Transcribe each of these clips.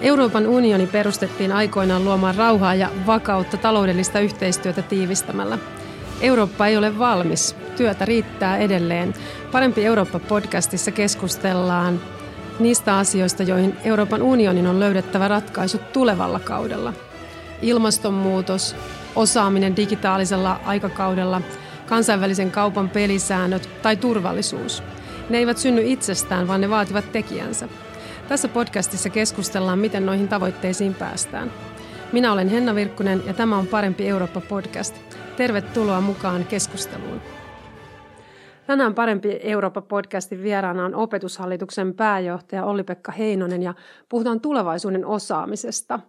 Euroopan unioni perustettiin aikoinaan luomaan rauhaa ja vakautta taloudellista yhteistyötä tiivistämällä. Eurooppa ei ole valmis. Työtä riittää edelleen. Parempi Eurooppa-podcastissa keskustellaan niistä asioista, joihin Euroopan unionin on löydettävä ratkaisut tulevalla kaudella. Ilmastonmuutos, osaaminen digitaalisella aikakaudella, kansainvälisen kaupan pelisäännöt tai turvallisuus. Ne eivät synny itsestään, vaan ne vaativat tekijänsä. Tässä podcastissa keskustellaan, miten noihin tavoitteisiin päästään. Minä olen Henna Virkkunen ja tämä on Parempi Eurooppa-podcast. Tervetuloa mukaan keskusteluun. Tänään Parempi Eurooppa-podcastin vieraana on opetushallituksen pääjohtaja Olli-Pekka Heinonen ja puhutaan tulevaisuuden osaamisesta.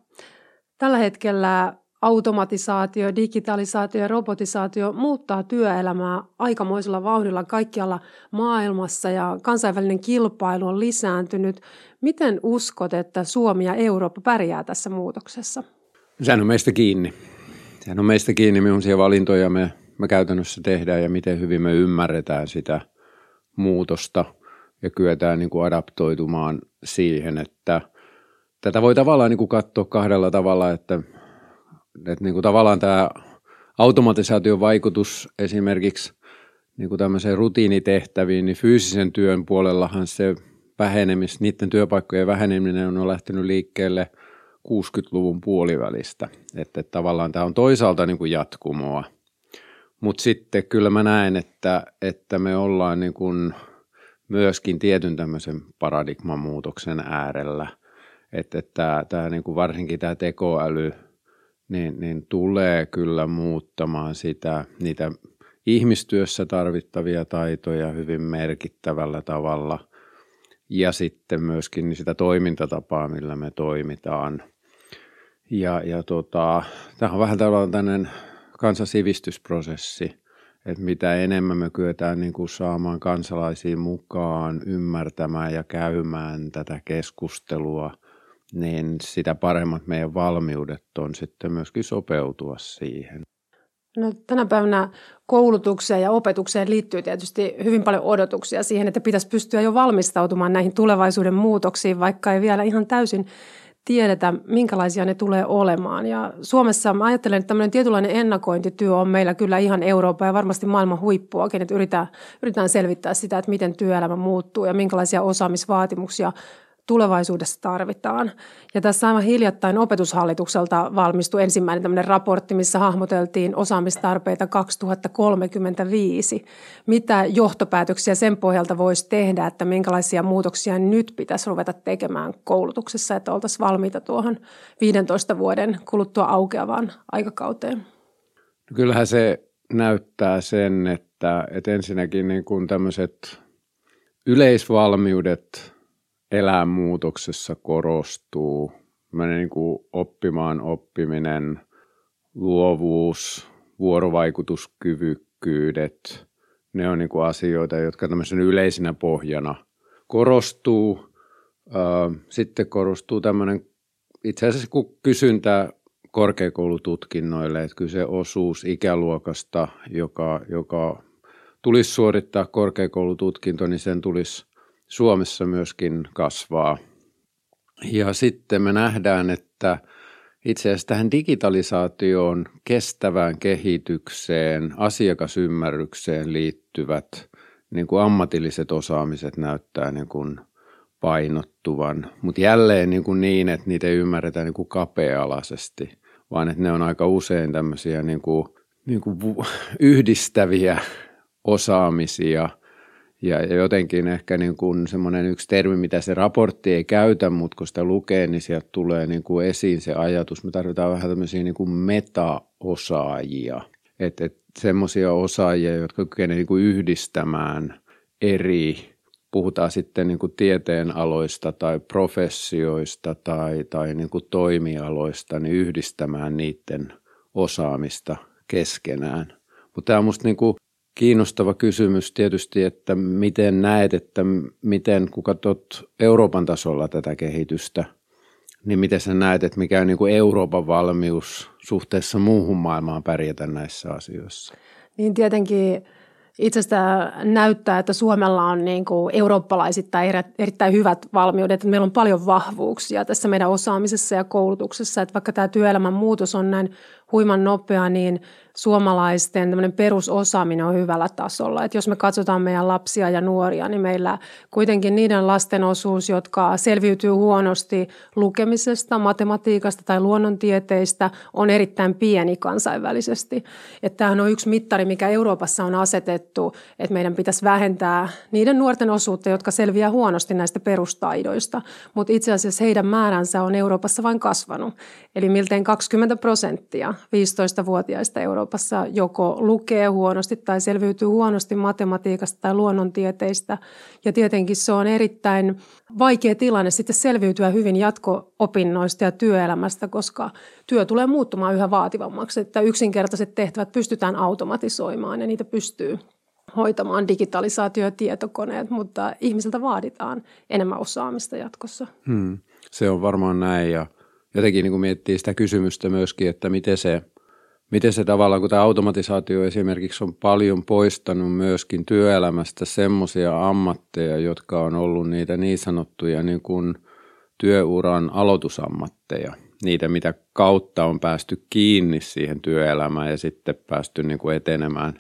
Tällä hetkellä automatisaatio, digitalisaatio ja robotisaatio muuttaa työelämää aikamoisella vauhdilla kaikkialla maailmassa ja kansainvälinen kilpailu on lisääntynyt. Miten uskot, että Suomi ja Eurooppa pärjää tässä muutoksessa? Sehän on meistä kiinni. Sehän on meistä kiinni, millaisia valintoja me, me käytännössä tehdään ja miten hyvin me ymmärretään sitä muutosta ja kyetään niin kuin adaptoitumaan siihen, että tätä voi tavallaan niin kuin katsoa kahdella tavalla, että, että niin kuin tavallaan tämä automatisaation vaikutus esimerkiksi niin kuin tämmöiseen rutiinitehtäviin, niin fyysisen työn puolellahan se vähenemis, niiden työpaikkojen väheneminen on lähtenyt liikkeelle – 60-luvun puolivälistä. Että, tavallaan tämä on toisaalta niin kuin jatkumoa. Mutta sitten kyllä mä näen, että, että me ollaan niin kuin myöskin tietyn tämmöisen paradigman muutoksen äärellä. Että, että tämä, tämä niin kuin varsinkin tämä tekoäly niin, niin tulee kyllä muuttamaan sitä, niitä ihmistyössä tarvittavia taitoja hyvin merkittävällä tavalla – ja sitten myöskin sitä toimintatapaa, millä me toimitaan. Ja, ja tota, tämä on vähän tämmöinen kansasivistysprosessi, että mitä enemmän me kyetään niin kuin saamaan kansalaisiin mukaan, ymmärtämään ja käymään tätä keskustelua, niin sitä paremmat meidän valmiudet on sitten myöskin sopeutua siihen. No, tänä päivänä koulutukseen ja opetukseen liittyy tietysti hyvin paljon odotuksia siihen, että pitäisi pystyä jo valmistautumaan näihin tulevaisuuden muutoksiin, vaikka ei vielä ihan täysin tiedetä, minkälaisia ne tulee olemaan. Ja Suomessa mä ajattelen, että tämmöinen tietynlainen ennakointityö on meillä kyllä ihan Euroopan ja varmasti maailman huippuakin, että yritetään, yritetään selvittää sitä, että miten työelämä muuttuu ja minkälaisia osaamisvaatimuksia tulevaisuudessa tarvitaan. Ja tässä aivan hiljattain opetushallitukselta valmistui ensimmäinen tämmöinen raportti, missä hahmoteltiin osaamistarpeita 2035. Mitä johtopäätöksiä sen pohjalta voisi tehdä, että minkälaisia muutoksia nyt pitäisi ruveta tekemään koulutuksessa, että oltaisiin valmiita tuohon 15 vuoden kuluttua aukeavaan aikakauteen? No kyllähän se näyttää sen, että, että ensinnäkin niin kuin tämmöiset yleisvalmiudet – elää muutoksessa korostuu. niin kuin oppimaan oppiminen, luovuus, vuorovaikutuskyvykkyydet, ne on niin kuin asioita, jotka tämmöisen yleisinä pohjana korostuu. Sitten korostuu tämmöinen itse asiassa kun kysyntää korkeakoulututkinnoille, että kyse osuus ikäluokasta, joka, joka tulisi suorittaa korkeakoulututkinto, niin sen tulisi Suomessa myöskin kasvaa. Ja sitten me nähdään, että itse asiassa tähän digitalisaatioon, kestävään kehitykseen, asiakasymmärrykseen liittyvät niin kuin ammatilliset osaamiset näyttää niin kuin painottuvan. Mutta jälleen niin, kuin niin, että niitä ei ymmärretä niin kuin kapea-alaisesti, vaan että ne on aika usein tämmöisiä niin kuin, niin kuin yhdistäviä osaamisia – ja jotenkin ehkä niin kuin semmoinen yksi termi, mitä se raportti ei käytä, mutta kun sitä lukee, niin sieltä tulee niin kuin esiin se ajatus. Me tarvitaan vähän tämmöisiä niin kuin meta-osaajia. Että et semmoisia osaajia, jotka kykenevät niin kuin yhdistämään eri, puhutaan sitten niin kuin tieteen aloista tai professioista tai, tai niin kuin toimialoista, niin yhdistämään niiden osaamista keskenään. Mutta tämä on musta niin kuin kiinnostava kysymys tietysti, että miten näet, että miten kun katsot Euroopan tasolla tätä kehitystä, niin miten sä näet, että mikä on niin kuin Euroopan valmius suhteessa muuhun maailmaan pärjätä näissä asioissa? Niin tietenkin itsestä näyttää, että Suomella on niin kuin eurooppalaisittain erittäin hyvät valmiudet, että meillä on paljon vahvuuksia tässä meidän osaamisessa ja koulutuksessa, että vaikka tämä työelämän muutos on näin huiman nopea, niin suomalaisten perusosaaminen on hyvällä tasolla. Et jos me katsotaan meidän lapsia ja nuoria, niin meillä kuitenkin niiden lasten osuus, jotka selviytyy huonosti lukemisesta, matematiikasta tai luonnontieteistä, on erittäin pieni kansainvälisesti. Että tämähän on yksi mittari, mikä Euroopassa on asetettu, että meidän pitäisi vähentää niiden nuorten osuutta, jotka selviää huonosti näistä perustaidoista. Mutta itse asiassa heidän määränsä on Euroopassa vain kasvanut. Eli miltein 20 prosenttia 15-vuotiaista Euroopassa joko lukee huonosti tai selviytyy huonosti matematiikasta tai luonnontieteistä. Ja tietenkin se on erittäin vaikea tilanne sitten selviytyä hyvin jatko-opinnoista ja työelämästä, koska työ tulee muuttumaan yhä vaativammaksi. Että yksinkertaiset tehtävät pystytään automatisoimaan ja niitä pystyy hoitamaan digitalisaatio ja tietokoneet, mutta ihmisiltä vaaditaan enemmän osaamista jatkossa. Hmm. Se on varmaan näin ja – jotenkin niin kuin miettii sitä kysymystä myöskin, että miten se, miten se tavallaan, kun tämä automatisaatio esimerkiksi on paljon poistanut myöskin työelämästä semmoisia ammatteja, jotka on ollut niitä niin sanottuja niin kuin työuran aloitusammatteja, niitä mitä kautta on päästy kiinni siihen työelämään ja sitten päästy niin kuin etenemään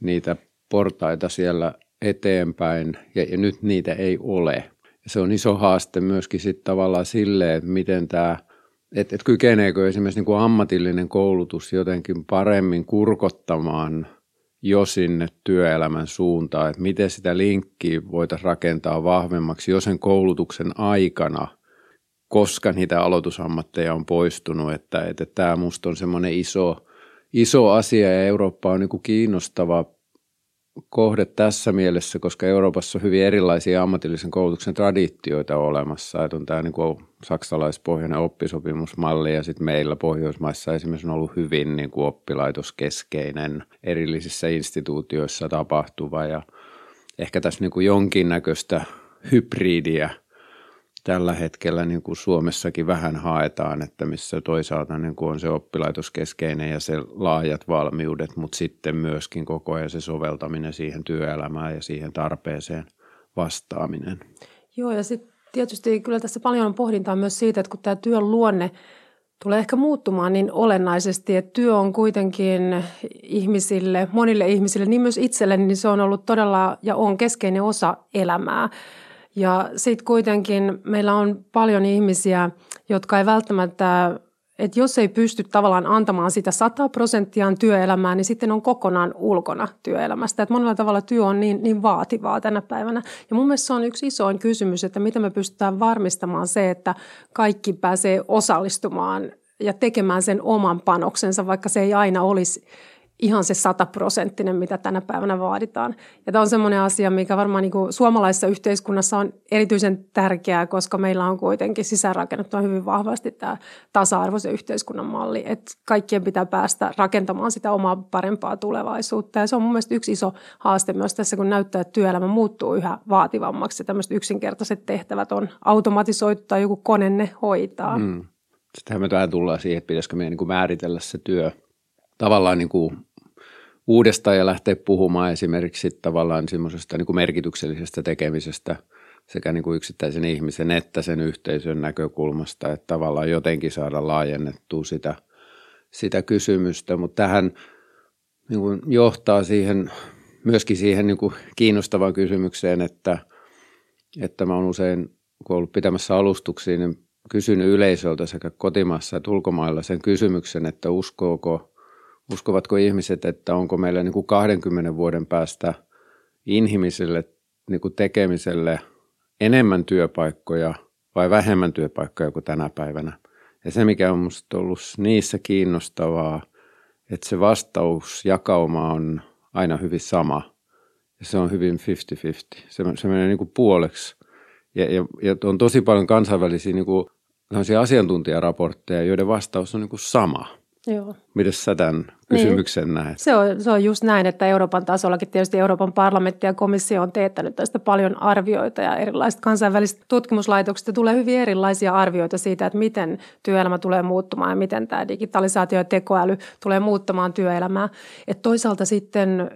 niitä portaita siellä eteenpäin ja, ja nyt niitä ei ole. Se on iso haaste myöskin sitten tavallaan silleen, että miten tämä – että et kykeneekö esimerkiksi niin kuin ammatillinen koulutus jotenkin paremmin kurkottamaan jo sinne työelämän suuntaan, että miten sitä linkkiä voitaisiin rakentaa vahvemmaksi jo sen koulutuksen aikana, koska niitä aloitusammatteja on poistunut, että, että tämä minusta on semmoinen iso, iso asia ja Eurooppa on niin kuin kiinnostava kohde tässä mielessä, koska Euroopassa on hyvin erilaisia ammatillisen koulutuksen traditioita olemassa. Että on tämä niin kuin saksalaispohjainen oppisopimusmalli ja sitten meillä Pohjoismaissa esimerkiksi on ollut hyvin niin kuin oppilaitoskeskeinen erillisissä instituutioissa tapahtuva ja ehkä tässä niin kuin jonkinnäköistä hybridiä – tällä hetkellä niin kuin Suomessakin vähän haetaan, että missä toisaalta niin kuin on se oppilaitoskeskeinen ja se laajat valmiudet, mutta sitten myöskin koko ajan se soveltaminen siihen työelämään ja siihen tarpeeseen vastaaminen. Joo, ja sitten tietysti kyllä tässä paljon on pohdintaa myös siitä, että kun tämä työn luonne tulee ehkä muuttumaan niin olennaisesti, että työ on kuitenkin ihmisille, monille ihmisille, niin myös itselle, niin se on ollut todella ja on keskeinen osa elämää. Ja sitten kuitenkin meillä on paljon ihmisiä, jotka ei välttämättä, että jos ei pysty tavallaan antamaan sitä 100 prosenttia työelämään, niin sitten on kokonaan ulkona työelämästä. Että monella tavalla työ on niin, niin vaativaa tänä päivänä. Ja mun mielestä se on yksi isoin kysymys, että miten me pystytään varmistamaan se, että kaikki pääsee osallistumaan ja tekemään sen oman panoksensa, vaikka se ei aina olisi ihan se sataprosenttinen, mitä tänä päivänä vaaditaan. Ja tämä on semmoinen asia, mikä varmaan niin kuin suomalaisessa yhteiskunnassa on erityisen tärkeää, koska meillä on kuitenkin sisäänrakennettu hyvin vahvasti tämä tasa-arvoisen yhteiskunnan malli, että kaikkien pitää päästä rakentamaan sitä omaa parempaa tulevaisuutta. Ja se on mun mielestä yksi iso haaste myös tässä, kun näyttää, että työelämä muuttuu yhä vaativammaksi ja tämmöiset yksinkertaiset tehtävät on automatisoitu tai joku kone ne hoitaa. Mm. Sittenhän me tähän tullaan siihen, että pitäisikö meidän niin määritellä se työ tavallaan niin kuin uudestaan ja lähteä puhumaan esimerkiksi tavallaan semmoisesta niin kuin merkityksellisestä tekemisestä sekä niin kuin yksittäisen ihmisen että sen yhteisön näkökulmasta, että tavallaan jotenkin saada laajennettua sitä, sitä kysymystä, mutta tähän niin kuin johtaa siihen, myöskin siihen niin kuin kiinnostavaan kysymykseen, että, että mä oon usein, kun ollut pitämässä alustuksia, niin kysynyt yleisöltä sekä kotimaassa että ulkomailla sen kysymyksen, että uskooko – uskovatko ihmiset, että onko meillä niin kuin 20 vuoden päästä inhimilliselle niin kuin tekemiselle enemmän työpaikkoja vai vähemmän työpaikkoja kuin tänä päivänä. Ja se, mikä on minusta ollut niissä kiinnostavaa, että se vastausjakauma on aina hyvin sama. Ja se on hyvin 50-50. Se, se menee niin kuin puoleksi. Ja, ja, ja on tosi paljon kansainvälisiä niin kuin, asiantuntijaraportteja, joiden vastaus on niin kuin sama – Joo. Miten sä tämän kysymyksen niin. näet? Se on, se on just näin, että Euroopan tasollakin tietysti Euroopan parlamentti ja komissio on teettänyt tästä paljon arvioita ja erilaiset kansainväliset tutkimuslaitokset tulee hyvin erilaisia arvioita siitä, että miten työelämä tulee muuttumaan ja miten tämä digitalisaatio ja tekoäly tulee muuttamaan työelämää. Et toisaalta sitten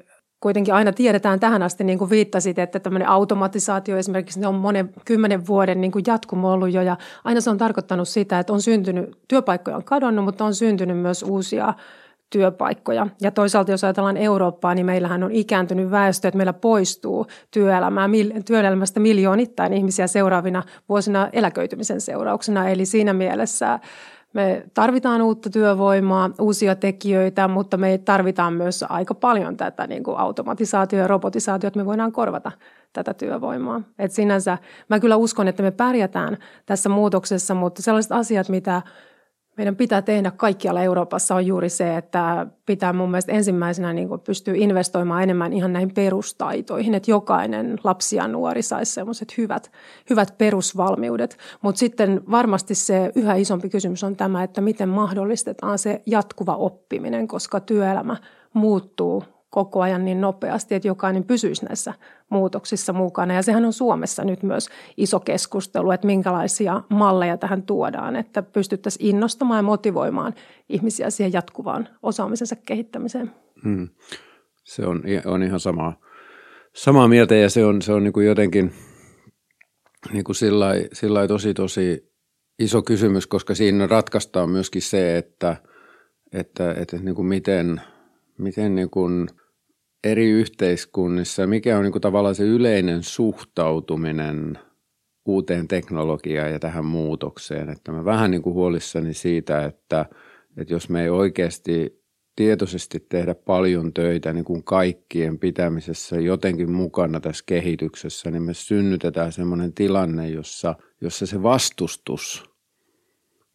kuitenkin aina tiedetään tähän asti, niin kuin viittasit, että tämmöinen automatisaatio esimerkiksi on monen kymmenen vuoden niin kuin jatkumo ollut jo ja aina se on tarkoittanut sitä, että on syntynyt, työpaikkoja on kadonnut, mutta on syntynyt myös uusia työpaikkoja. Ja toisaalta jos ajatellaan Eurooppaa, niin meillähän on ikääntynyt väestö, että meillä poistuu työelämää, työelämästä miljoonittain ihmisiä seuraavina vuosina eläköitymisen seurauksena. Eli siinä mielessä me tarvitaan uutta työvoimaa, uusia tekijöitä, mutta me tarvitaan myös aika paljon tätä niin kuin automatisaatio ja robotisaatio, että me voidaan korvata tätä työvoimaa. Et sinänsä mä kyllä uskon, että me pärjätään tässä muutoksessa, mutta sellaiset asiat, mitä meidän pitää tehdä kaikkialla Euroopassa on juuri se, että pitää mun mielestä ensimmäisenä niin pystyä investoimaan enemmän ihan näihin perustaitoihin, että jokainen lapsi ja nuori saisi sellaiset hyvät, hyvät perusvalmiudet. Mutta sitten varmasti se yhä isompi kysymys on tämä, että miten mahdollistetaan se jatkuva oppiminen, koska työelämä muuttuu koko ajan niin nopeasti, että jokainen pysyisi näissä muutoksissa mukana. Ja sehän on Suomessa nyt myös iso keskustelu, että minkälaisia malleja tähän tuodaan, että pystyttäisiin innostamaan ja motivoimaan ihmisiä siihen jatkuvaan osaamisensa kehittämiseen. Hmm. Se on, on ihan samaa, samaa mieltä ja se on, se on niin kuin jotenkin niin kuin sillä, sillä tosi tosi iso kysymys, koska siinä ratkaistaan myöskin se, että, että, että niin kuin miten, miten niin kuin – eri yhteiskunnissa, mikä on niin kuin tavallaan se yleinen suhtautuminen uuteen teknologiaan ja tähän muutokseen. Että mä vähän niin kuin huolissani siitä, että, että jos me ei oikeasti tietoisesti tehdä paljon töitä niin kuin kaikkien pitämisessä jotenkin mukana tässä kehityksessä, niin me synnytetään sellainen tilanne, jossa, jossa se vastustus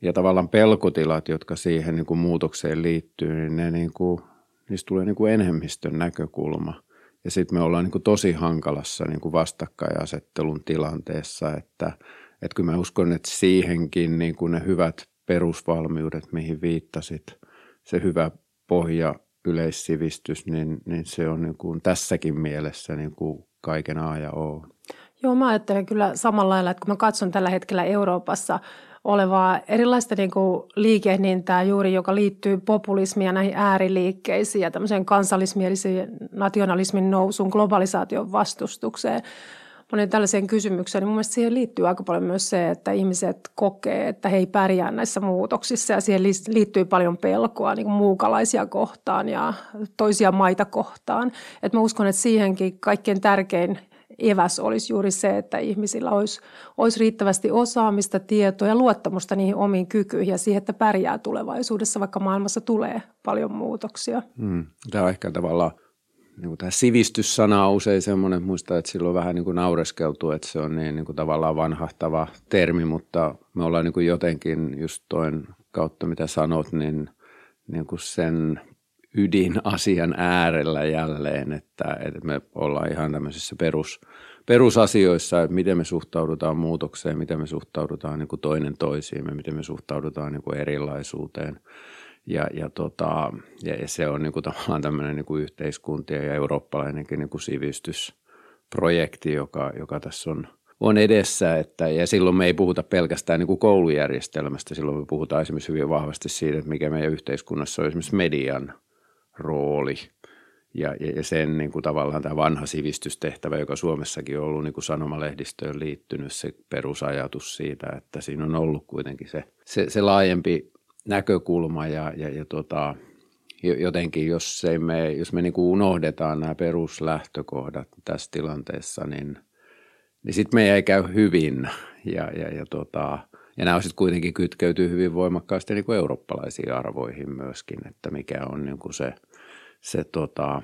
ja tavallaan pelkotilat, jotka siihen niin kuin muutokseen liittyy, niin ne niin kuin niistä tulee niin kuin enemmistön näkökulma. Ja sitten me ollaan niin kuin tosi hankalassa niin kuin vastakkainasettelun tilanteessa, että, että kyllä mä uskon, että siihenkin niin kuin ne hyvät perusvalmiudet, mihin viittasit, se hyvä pohja, yleissivistys, niin, niin se on niin kuin tässäkin mielessä niin kuin kaiken A ja O. Joo, mä ajattelen kyllä samalla lailla, että kun mä katson tällä hetkellä Euroopassa – olevaa erilaista niin kuin liikehdintää juuri, joka liittyy populismiin ja näihin ääriliikkeisiin ja tämmöiseen kansallismieliseen nationalismin nousuun, globalisaation vastustukseen monen tällaiseen kysymykseen, niin mun mielestä siihen liittyy aika paljon myös se, että ihmiset kokee, että he ei pärjää näissä muutoksissa ja siihen liittyy paljon pelkoa niin kuin muukalaisia kohtaan ja toisia maita kohtaan. Et mä uskon, että siihenkin kaikkein tärkein eväs olisi juuri se, että ihmisillä olisi, olisi riittävästi osaamista, tietoa ja luottamusta niihin omiin kykyihin ja siihen, että pärjää tulevaisuudessa, vaikka maailmassa tulee paljon muutoksia. Hmm. Tämä on ehkä tavallaan niin kuin tämä sivistyssana on usein semmoinen, muista, että silloin vähän niin kuin naureskeltu, että se on niin, niin kuin tavallaan vanhahtava termi, mutta me ollaan niin kuin jotenkin just toin kautta, mitä sanot, niin, niin kuin sen ydinasian äärellä jälleen, että, että me ollaan ihan tämmöisissä perus, perusasioissa, että miten me suhtaudutaan muutokseen, miten me suhtaudutaan niin kuin toinen toisiimme, miten me suhtaudutaan niin kuin erilaisuuteen. Ja, ja, tota, ja, ja se on niin kuin tavallaan tämmöinen niin kuin yhteiskuntien ja eurooppalainenkin niin kuin sivistysprojekti, joka, joka tässä on, on edessä. Että, ja silloin me ei puhuta pelkästään niin kuin koulujärjestelmästä, silloin me puhutaan esimerkiksi hyvin vahvasti siitä, että mikä meidän yhteiskunnassa on esimerkiksi median rooli. Ja, ja sen niin kuin tavallaan tämä vanha sivistystehtävä, joka Suomessakin on ollut niin kuin sanomalehdistöön liittynyt, se perusajatus siitä, että siinä on ollut kuitenkin se, se, se laajempi näkökulma ja, ja, ja tota, jotenkin, jos, ei me, jos me niin kuin unohdetaan nämä peruslähtökohdat tässä tilanteessa, niin, niin sitten meidän ei käy hyvin. Ja, ja, ja tota, ja nämä sitten kuitenkin kytkeytyy hyvin voimakkaasti niin kuin eurooppalaisiin arvoihin myöskin, että mikä on niin kuin se, se tota,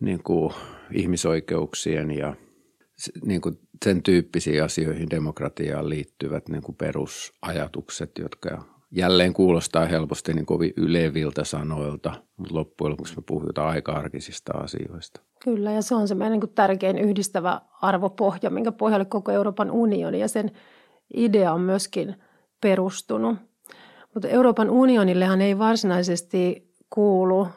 niin kuin ihmisoikeuksien ja niin kuin sen tyyppisiin asioihin demokratiaan liittyvät niin kuin perusajatukset, jotka jälleen kuulostaa helposti niin kovin yleviltä sanoilta, mutta loppujen lopuksi me puhutaan aika arkisista asioista. Kyllä, ja se on se niin tärkein yhdistävä arvopohja, minkä pohjalle koko Euroopan unioni ja sen idea on myöskin perustunut. Mutta Euroopan unionillehan ei varsinaisesti kuulu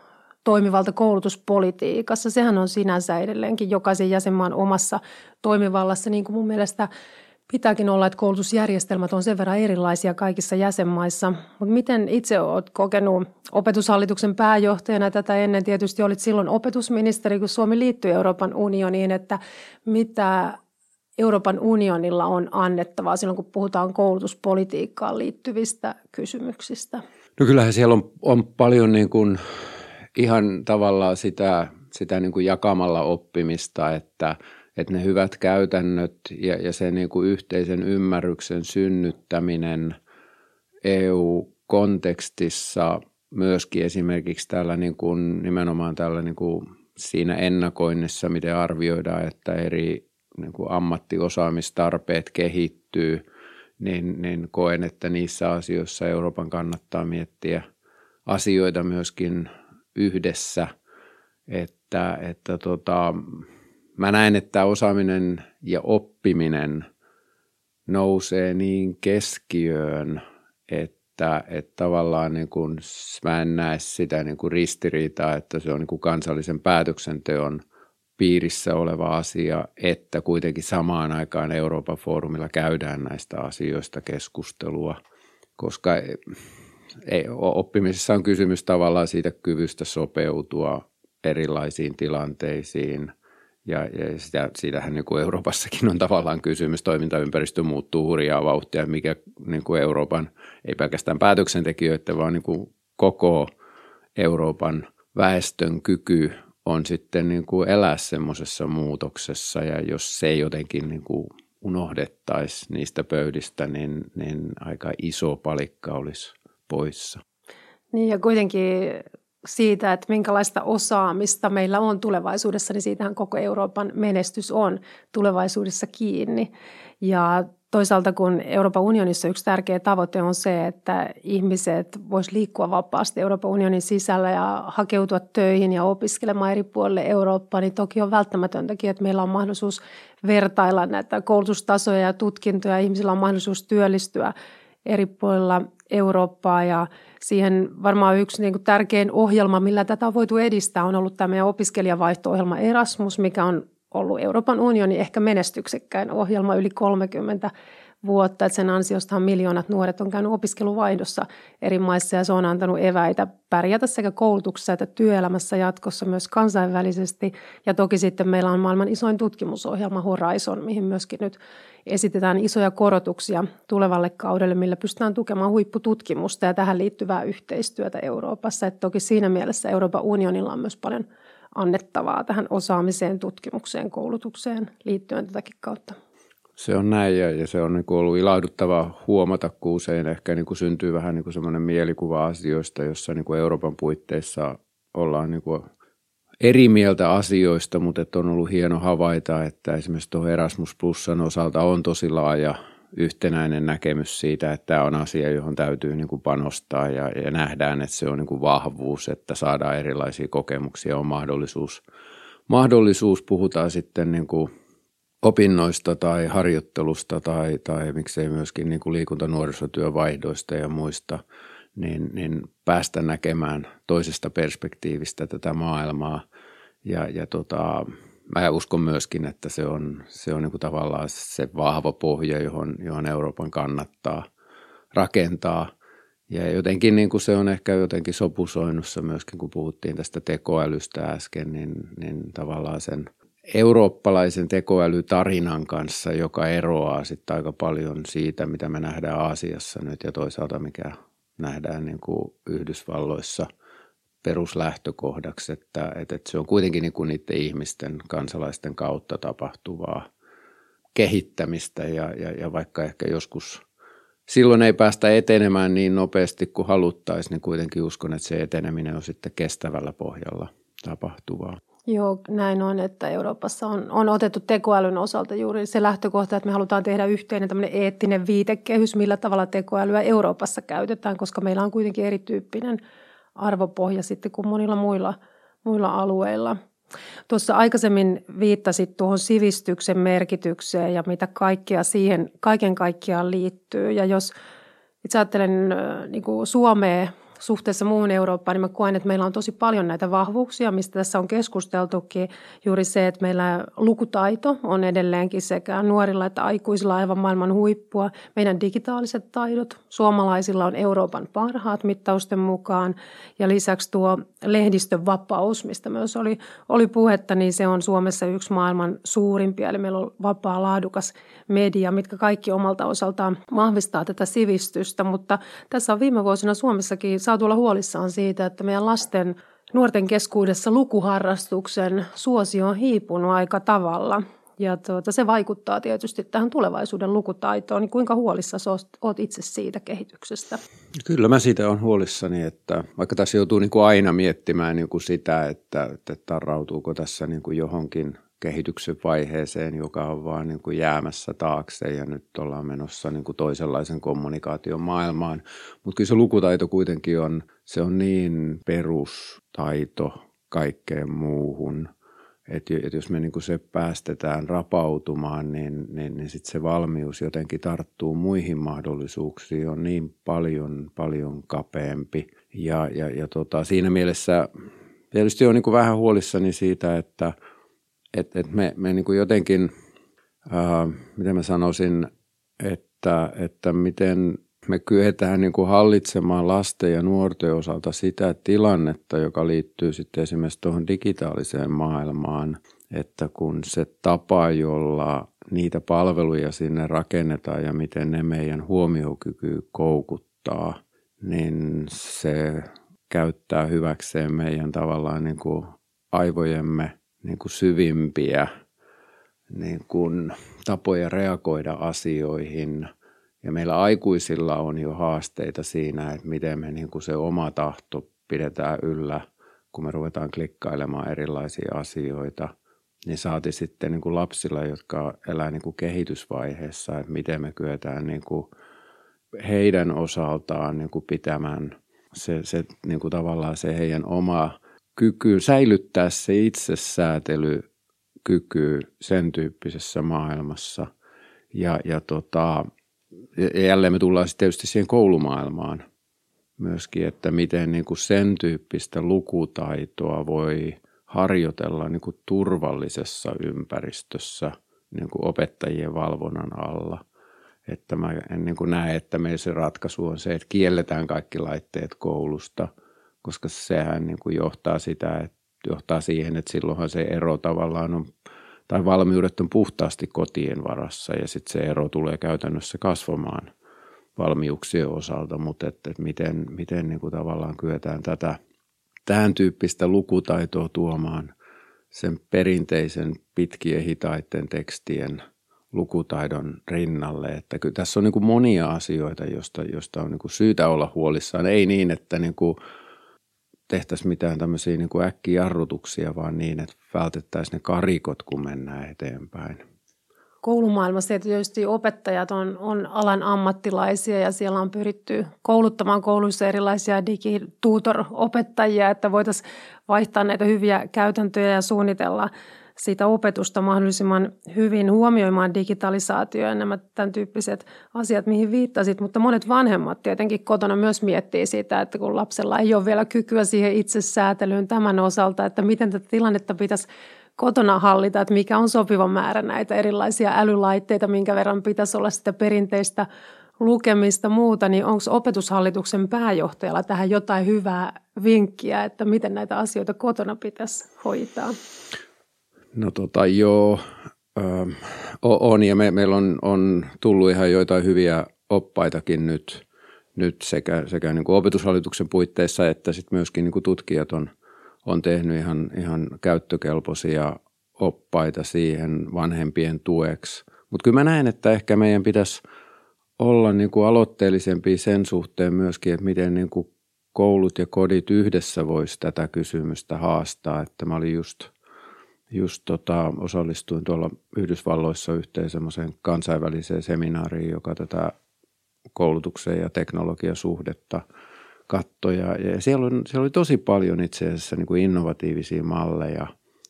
toimivalta koulutuspolitiikassa. Sehän on sinänsä edelleenkin jokaisen jäsenmaan omassa toimivallassa, niin kuin mun mielestä Pitääkin olla, että koulutusjärjestelmät on sen verran erilaisia kaikissa jäsenmaissa. Mutta miten itse olet kokenut opetushallituksen pääjohtajana tätä ennen? Tietysti olit silloin opetusministeri, kun Suomi liittyi Euroopan unioniin, että mitä Euroopan unionilla on annettavaa silloin, kun puhutaan koulutuspolitiikkaan liittyvistä kysymyksistä? No kyllähän siellä on, on paljon niin kuin ihan tavallaan sitä, sitä niin kuin jakamalla oppimista, että, että ne hyvät käytännöt ja, ja se niin kuin yhteisen ymmärryksen synnyttäminen EU-kontekstissa myöskin esimerkiksi tällä niin kuin, nimenomaan tällä niin kuin siinä ennakoinnissa, miten arvioidaan, että eri niin kuin ammattiosaamistarpeet kehittyy, niin, niin koen, että niissä asioissa Euroopan kannattaa miettiä asioita myöskin yhdessä, että, että tota, mä näen, että osaaminen ja oppiminen nousee niin keskiöön, että, että tavallaan niin kuin, mä en näe sitä niin kuin ristiriitaa, että se on niin kuin kansallisen päätöksenteon piirissä oleva asia, että kuitenkin samaan aikaan Euroopan foorumilla käydään näistä asioista keskustelua, koska oppimisessa on kysymys tavallaan siitä kyvystä sopeutua erilaisiin tilanteisiin. Ja, ja sitä, siitähän niin kuin Euroopassakin on tavallaan kysymys. Toimintaympäristö muuttuu hurjaa vauhtia, mikä niin kuin Euroopan, ei pelkästään päätöksentekijöiden, vaan niin kuin koko Euroopan väestön kyky on sitten niin kuin elää semmoisessa muutoksessa. Ja jos se jotenkin niin kuin unohdettaisi niistä pöydistä, niin, niin aika iso palikka olisi poissa. Niin ja kuitenkin siitä, että minkälaista osaamista meillä on tulevaisuudessa, niin siitähän koko Euroopan menestys on tulevaisuudessa kiinni. Ja toisaalta kun Euroopan unionissa yksi tärkeä tavoite on se, että ihmiset vois liikkua vapaasti Euroopan unionin sisällä ja hakeutua töihin ja opiskelemaan eri puolille Eurooppaa, niin toki on välttämätöntäkin, että meillä on mahdollisuus vertailla näitä koulutustasoja ja tutkintoja. Ihmisillä on mahdollisuus työllistyä eri puolilla Eurooppaa ja siihen varmaan yksi niin kuin tärkein ohjelma, millä tätä on voitu edistää, on ollut tämä meidän opiskelijavaihto-ohjelma Erasmus, mikä on ollut Euroopan unionin ehkä menestyksekkäin ohjelma yli 30 vuotta. Että sen ansiostahan miljoonat nuoret on käynyt opiskeluvaihdossa eri maissa ja se on antanut eväitä pärjätä sekä koulutuksessa että työelämässä jatkossa myös kansainvälisesti. Ja toki sitten meillä on maailman isoin tutkimusohjelma Horizon, mihin myöskin nyt esitetään isoja korotuksia tulevalle kaudelle, millä pystytään tukemaan huippututkimusta ja tähän liittyvää yhteistyötä Euroopassa. Et toki siinä mielessä Euroopan unionilla on myös paljon annettavaa tähän osaamiseen, tutkimukseen, koulutukseen liittyen tätäkin kautta. Se on näin ja, ja se on niin kuin ollut ilahduttava huomata, kun usein ehkä niin kuin syntyy vähän niin kuin semmoinen mielikuva asioista, jossa niin kuin Euroopan puitteissa ollaan niin kuin eri mieltä asioista, mutta että on ollut hieno havaita, että esimerkiksi tuohon Erasmus Plusan osalta on tosi laaja yhtenäinen näkemys siitä, että tämä on asia, johon täytyy niin kuin panostaa ja, ja nähdään, että se on niin kuin vahvuus, että saadaan erilaisia kokemuksia, on mahdollisuus, mahdollisuus. Puhutaan sitten niin kuin opinnoista tai harjoittelusta tai, tai miksei myöskin niin kuin liikunta-nuorisotyövaihdoista ja muista, niin, niin päästä näkemään toisesta perspektiivistä tätä maailmaa. Ja, ja tota, mä uskon myöskin, että se on, se on niin kuin tavallaan se vahva pohja, johon, johon Euroopan kannattaa rakentaa. Ja jotenkin niin kuin se on ehkä jotenkin sopusoinnussa myöskin, kun puhuttiin tästä tekoälystä äsken, niin, niin tavallaan sen – eurooppalaisen tekoälytarinan kanssa, joka eroaa sitten aika paljon siitä, mitä me nähdään Aasiassa nyt ja toisaalta mikä nähdään niin kuin Yhdysvalloissa peruslähtökohdaksi, että, että se on kuitenkin niin kuin niiden ihmisten, kansalaisten kautta tapahtuvaa kehittämistä ja, ja, ja vaikka ehkä joskus silloin ei päästä etenemään niin nopeasti kuin haluttaisiin, niin kuitenkin uskon, että se eteneminen on sitten kestävällä pohjalla tapahtuvaa. Joo, näin on, että Euroopassa on, on otettu tekoälyn osalta juuri se lähtökohta, että me halutaan tehdä yhteinen tämmöinen eettinen viitekehys, millä tavalla tekoälyä Euroopassa käytetään, koska meillä on kuitenkin erityyppinen arvopohja sitten kuin monilla muilla, muilla alueilla. Tuossa aikaisemmin viittasit tuohon sivistyksen merkitykseen ja mitä kaikkea siihen kaiken kaikkiaan liittyy. Ja jos itse ajattelen niin kuin Suomea suhteessa muuhun Eurooppaan, niin mä koen, että meillä on tosi paljon näitä vahvuuksia, mistä tässä on keskusteltukin. Juuri se, että meillä lukutaito on edelleenkin sekä nuorilla että aikuisilla aivan maailman huippua. Meidän digitaaliset taidot, suomalaisilla on Euroopan parhaat mittausten mukaan. Ja lisäksi tuo lehdistön vapaus, mistä myös oli, oli puhetta, niin se on Suomessa yksi maailman suurimpia. Eli meillä on vapaa, laadukas media, mitkä kaikki omalta osaltaan vahvistaa tätä sivistystä. Mutta tässä on viime vuosina Suomessakin saatu olla huolissaan siitä, että meidän lasten nuorten keskuudessa lukuharrastuksen suosio on hiipunut aika tavalla. Ja tuota, se vaikuttaa tietysti tähän tulevaisuuden lukutaitoon. Niin kuinka huolissa olet itse siitä kehityksestä? Kyllä mä siitä olen huolissani, että vaikka tässä joutuu niin kuin aina miettimään niin kuin sitä, että, että tarrautuuko tässä niin kuin johonkin kehityksen vaiheeseen, joka on vaan niin kuin jäämässä taakse ja nyt ollaan menossa niin kuin toisenlaisen kommunikaation maailmaan. Mutta kyllä se lukutaito kuitenkin on, se on niin perustaito kaikkeen muuhun, että et jos me niin kuin se päästetään rapautumaan, niin, niin, niin sitten se valmius jotenkin tarttuu muihin mahdollisuuksiin on niin paljon, paljon kapeampi. Ja, ja, ja tota, siinä mielessä tietysti on niin kuin vähän huolissani siitä, että – että et me, me niin kuin jotenkin, ää, miten mä sanoisin, että, että miten me kyetään niin kuin hallitsemaan lasten ja nuorten osalta sitä tilannetta, joka liittyy sitten esimerkiksi tuohon digitaaliseen maailmaan, että kun se tapa, jolla niitä palveluja sinne rakennetaan ja miten ne meidän huomiokyky koukuttaa, niin se käyttää hyväkseen meidän tavallaan niin kuin aivojemme niin kuin syvimpiä niin kuin tapoja reagoida asioihin. Ja meillä aikuisilla on jo haasteita siinä, että miten me niin kuin se oma tahto pidetään yllä, kun me ruvetaan klikkailemaan erilaisia asioita. Niin saati sitten niin kuin lapsilla, jotka elää niin kuin kehitysvaiheessa, että miten me kyetään niin kuin heidän osaltaan niin kuin pitämään se, se niin kuin tavallaan se heidän oma kyky säilyttää se itsesäätelykyky sen tyyppisessä maailmassa. Ja, ja, tota, ja jälleen me tullaan sitten tietysti siihen koulumaailmaan myöskin, että miten niin kuin sen tyyppistä lukutaitoa voi harjoitella niin kuin turvallisessa ympäristössä niin kuin opettajien valvonnan alla. Että mä en niin kuin näe, että meillä se ratkaisu on se, että kielletään kaikki laitteet koulusta – koska sehän niin kuin johtaa sitä, että johtaa siihen, että silloinhan se ero tavallaan on, tai valmiudet on puhtaasti kotien varassa ja sitten se ero tulee käytännössä kasvamaan valmiuksien osalta, mutta että, että miten, miten niin kuin tavallaan kyetään tätä tämän tyyppistä lukutaitoa tuomaan sen perinteisen pitkien hitaiden tekstien lukutaidon rinnalle. Että kyllä tässä on niin kuin monia asioita, joista, joista on niin kuin syytä olla huolissaan. Ei niin, että niin kuin tehtäisi mitään tämmöisiä niin kuin äkkijarrutuksia, vaan niin, että vältettäisiin ne karikot, kun mennään eteenpäin. Koulumaailmassa tietysti opettajat on, on alan ammattilaisia ja siellä on pyritty kouluttamaan kouluissa erilaisia digitutor-opettajia, että voitaisiin vaihtaa näitä hyviä käytäntöjä ja suunnitella sitä opetusta mahdollisimman hyvin huomioimaan digitalisaatio ja nämä tämän tyyppiset asiat, mihin viittasit. Mutta monet vanhemmat tietenkin kotona myös miettii sitä, että kun lapsella ei ole vielä kykyä siihen itsesäätelyyn tämän osalta, että miten tätä tilannetta pitäisi kotona hallita, että mikä on sopiva määrä näitä erilaisia älylaitteita, minkä verran pitäisi olla sitä perinteistä lukemista muuta, niin onko opetushallituksen pääjohtajalla tähän jotain hyvää vinkkiä, että miten näitä asioita kotona pitäisi hoitaa? No tota joo, ö, on ja me, meillä on, on tullut ihan joitain hyviä oppaitakin nyt, nyt sekä, sekä niin kuin opetushallituksen puitteissa että sitten myöskin niin kuin tutkijat on, on tehnyt ihan, ihan käyttökelpoisia oppaita siihen vanhempien tueksi. Mutta kyllä mä näen, että ehkä meidän pitäisi olla niin kuin aloitteellisempia sen suhteen myöskin, että miten niin kuin koulut ja kodit yhdessä voisi tätä kysymystä haastaa. Että mä olin just – just tota, osallistuin tuolla Yhdysvalloissa yhteen semmoiseen kansainväliseen seminaariin, joka tätä koulutuksen ja teknologiasuhdetta katsoi. Ja siellä, on, siellä oli tosi paljon itse asiassa niin kuin innovatiivisia malleja,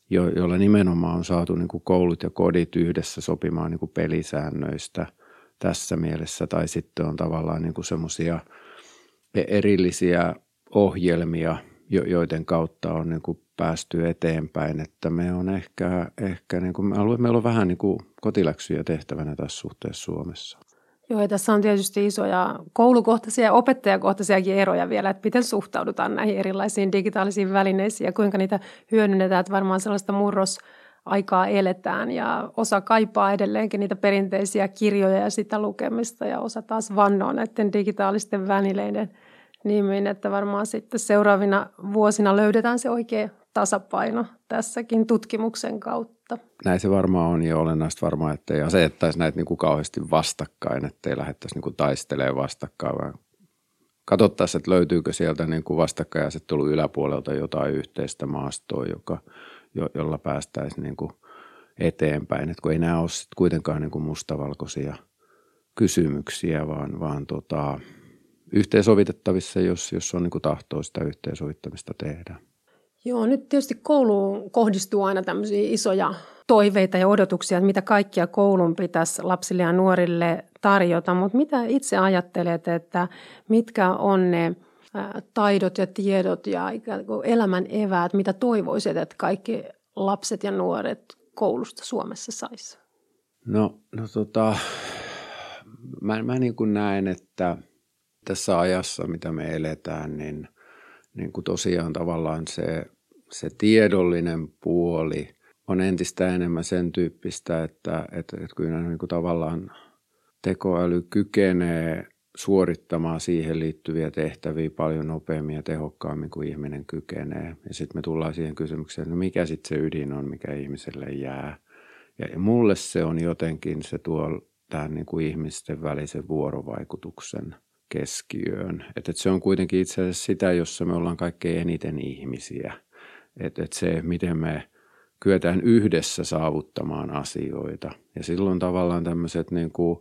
jo, joilla nimenomaan on saatu niin kuin koulut ja kodit yhdessä sopimaan niin kuin pelisäännöistä tässä mielessä. Tai sitten on tavallaan niin semmoisia erillisiä ohjelmia, joiden kautta on niin kuin päästy eteenpäin. Että me on ehkä, ehkä niin kuin, meillä on vähän niin kuin kotiläksyjä tehtävänä tässä suhteessa Suomessa. Joo, ja tässä on tietysti isoja koulukohtaisia ja opettajakohtaisiakin eroja vielä, että miten suhtaudutaan näihin erilaisiin digitaalisiin välineisiin ja kuinka niitä hyödynnetään, että varmaan sellaista murros aikaa eletään ja osa kaipaa edelleenkin niitä perinteisiä kirjoja ja sitä lukemista ja osa taas vannoo näiden digitaalisten välineiden nimiin, että varmaan sitten seuraavina vuosina löydetään se oikea tasapaino tässäkin tutkimuksen kautta. Näin se varmaan on ja olennaista varmaan, että ei asettaisi näitä niin kuin kauheasti vastakkain, että ei lähdettäisi niin kuin taistelemaan vastakkain, vaan katsottaisiin, että löytyykö sieltä niin kuin vastakkainasettelu yläpuolelta jotain yhteistä maastoa, joka, jo, jolla päästäisiin niin kuin eteenpäin. Että kun ei nämä ole kuitenkaan niin kuin mustavalkoisia kysymyksiä, vaan, vaan tota, yhteensovitettavissa, jos, jos on niin kuin tahtoa sitä yhteensovittamista tehdä. Joo, nyt tietysti kouluun kohdistuu aina tämmöisiä isoja toiveita ja odotuksia, että mitä kaikkia koulun pitäisi lapsille ja nuorille tarjota, mutta mitä itse ajattelet, että mitkä on ne taidot ja tiedot ja elämän eväät, mitä toivoisit, että kaikki lapset ja nuoret koulusta Suomessa saisi? No, no tota, mä, mä niin kuin näen, että tässä ajassa, mitä me eletään, niin – niin kuin tosiaan tavallaan se, se tiedollinen puoli on entistä enemmän sen tyyppistä, että, että, että kyllä niin kuin tavallaan tekoäly kykenee suorittamaan siihen liittyviä tehtäviä paljon nopeammin ja tehokkaammin kuin ihminen kykenee. Ja sitten me tullaan siihen kysymykseen, että no mikä sitten se ydin on, mikä ihmiselle jää. Ja, mulle se on jotenkin, se tuo tähän niin kuin ihmisten välisen vuorovaikutuksen – keskiöön. Että et se on kuitenkin itse asiassa sitä, jossa me ollaan kaikkein eniten ihmisiä. Että et se, miten me kyetään yhdessä saavuttamaan asioita. Ja silloin tavallaan tämmöiset niin kuin,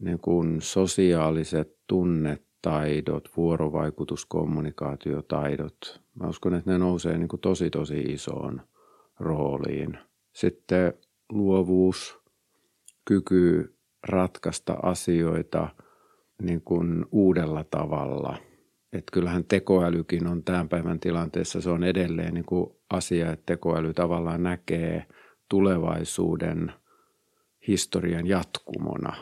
niin kuin sosiaaliset tunnetaidot, vuorovaikutus, kommunikaatiotaidot, mä uskon, että ne nousee niin kuin tosi tosi isoon rooliin. Sitten luovuus, kyky ratkaista asioita – niin kuin uudella tavalla. Että kyllähän tekoälykin on tämän päivän tilanteessa, se on edelleen niin kuin asia, että tekoäly tavallaan näkee tulevaisuuden historian jatkumona.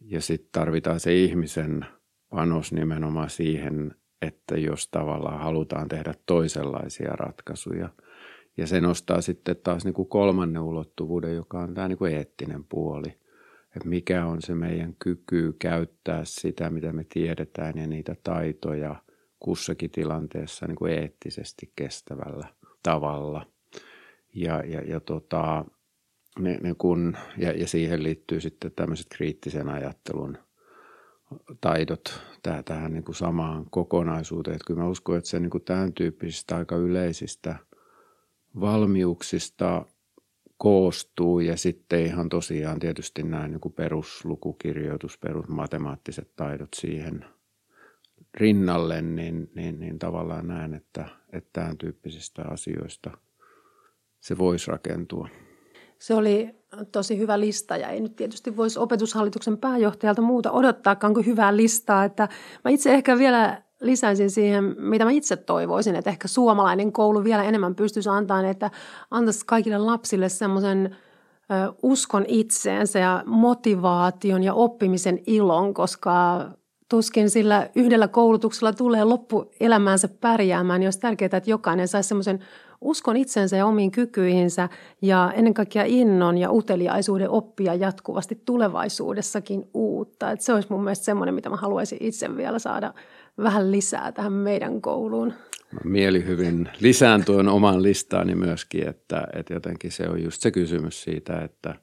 Ja sitten tarvitaan se ihmisen panos nimenomaan siihen, että jos tavallaan halutaan tehdä toisenlaisia ratkaisuja. Ja se nostaa sitten taas niin kuin kolmannen ulottuvuuden, joka on tämä niin kuin eettinen puoli – että mikä on se meidän kyky käyttää sitä, mitä me tiedetään ja niitä taitoja kussakin tilanteessa niin kuin eettisesti kestävällä tavalla. Ja, ja, ja, tota, ne, ne kun, ja, ja siihen liittyy sitten tämmöiset kriittisen ajattelun taidot tää, tähän niin kuin samaan kokonaisuuteen. Että kyllä mä uskon, että se niin kuin tämän tyyppisistä aika yleisistä valmiuksista koostuu ja sitten ihan tosiaan tietysti nämä niin peruslukukirjoitus, perusmatemaattiset taidot siihen rinnalle, niin, niin, niin tavallaan näen, että, että tämän tyyppisistä asioista se voisi rakentua. Se oli tosi hyvä lista ja ei nyt tietysti voisi opetushallituksen pääjohtajalta muuta odottaakaan kuin hyvää listaa. Että mä itse ehkä vielä lisäisin siihen, mitä mä itse toivoisin, että ehkä suomalainen koulu vielä enemmän pystyisi antamaan, että antaisi kaikille lapsille semmoisen uskon itseensä ja motivaation ja oppimisen ilon, koska tuskin sillä yhdellä koulutuksella tulee loppuelämäänsä pärjäämään, jos tärkeää, että jokainen saisi semmoisen uskon itsensä ja omiin kykyihinsä ja ennen kaikkea innon ja uteliaisuuden oppia jatkuvasti tulevaisuudessakin uutta. Että se olisi mun mielestä semmoinen, mitä mä haluaisin itse vielä saada vähän lisää tähän meidän kouluun. Mieli hyvin lisään tuon oman listaani myöskin, että, että jotenkin se on just se kysymys siitä, että,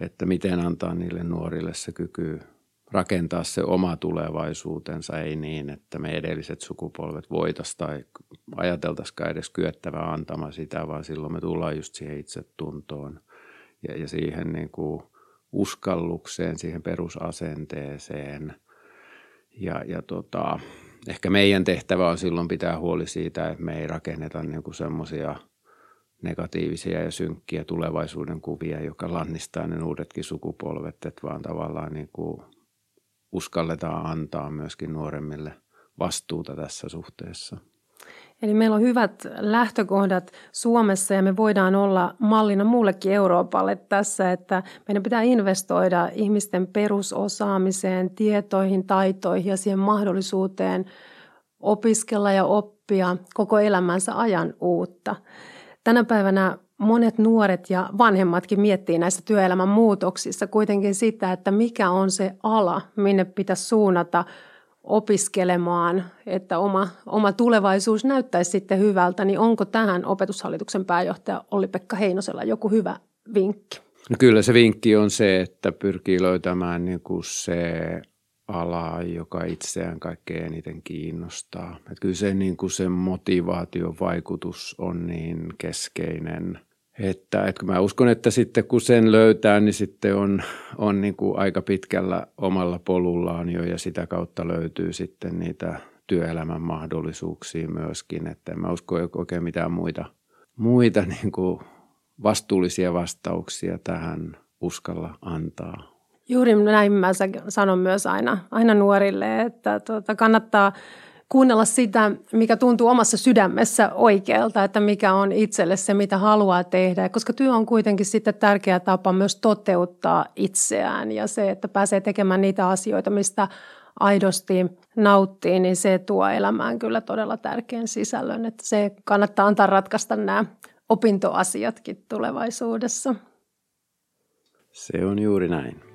että miten antaa niille nuorille se kyky rakentaa se oma tulevaisuutensa, ei niin, että me edelliset sukupolvet voitaisiin tai ajateltaisikaan edes kyettävää antamaan sitä, vaan silloin me tullaan just siihen itsetuntoon ja, ja siihen niin kuin uskallukseen, siihen perusasenteeseen – ja, ja tota, ehkä meidän tehtävä on silloin pitää huoli siitä, että me ei rakenneta niin semmoisia negatiivisia ja synkkiä tulevaisuuden kuvia, joka lannistaa ne uudetkin sukupolvet, että vaan tavallaan niin kuin uskalletaan antaa myöskin nuoremmille vastuuta tässä suhteessa. Eli meillä on hyvät lähtökohdat Suomessa ja me voidaan olla mallina muullekin Euroopalle tässä, että meidän pitää investoida ihmisten perusosaamiseen, tietoihin, taitoihin ja siihen mahdollisuuteen opiskella ja oppia koko elämänsä ajan uutta. Tänä päivänä monet nuoret ja vanhemmatkin miettii näissä työelämän muutoksissa kuitenkin sitä, että mikä on se ala, minne pitäisi suunnata opiskelemaan, että oma, oma tulevaisuus näyttäisi sitten hyvältä, niin onko tähän opetushallituksen pääjohtaja Olli-Pekka Heinosella joku hyvä vinkki? No kyllä se vinkki on se, että pyrkii löytämään niin kuin se ala, joka itseään kaikkein eniten kiinnostaa. Että kyllä se, niin kuin se motivaatiovaikutus on niin keskeinen – että, että mä uskon, että sitten kun sen löytää, niin sitten on, on niin kuin aika pitkällä omalla polullaan jo ja sitä kautta löytyy sitten niitä työelämän mahdollisuuksia myöskin. Että en mä usko oikein mitään muita, muita niin kuin vastuullisia vastauksia tähän uskalla antaa. Juuri näin mä sanon myös aina, aina nuorille, että tuota, kannattaa – kuunnella sitä, mikä tuntuu omassa sydämessä oikealta, että mikä on itselle se, mitä haluaa tehdä. Koska työ on kuitenkin sitten tärkeä tapa myös toteuttaa itseään ja se, että pääsee tekemään niitä asioita, mistä aidosti nauttii, niin se tuo elämään kyllä todella tärkeän sisällön. Että se kannattaa antaa ratkaista nämä opintoasiatkin tulevaisuudessa. Se on juuri näin.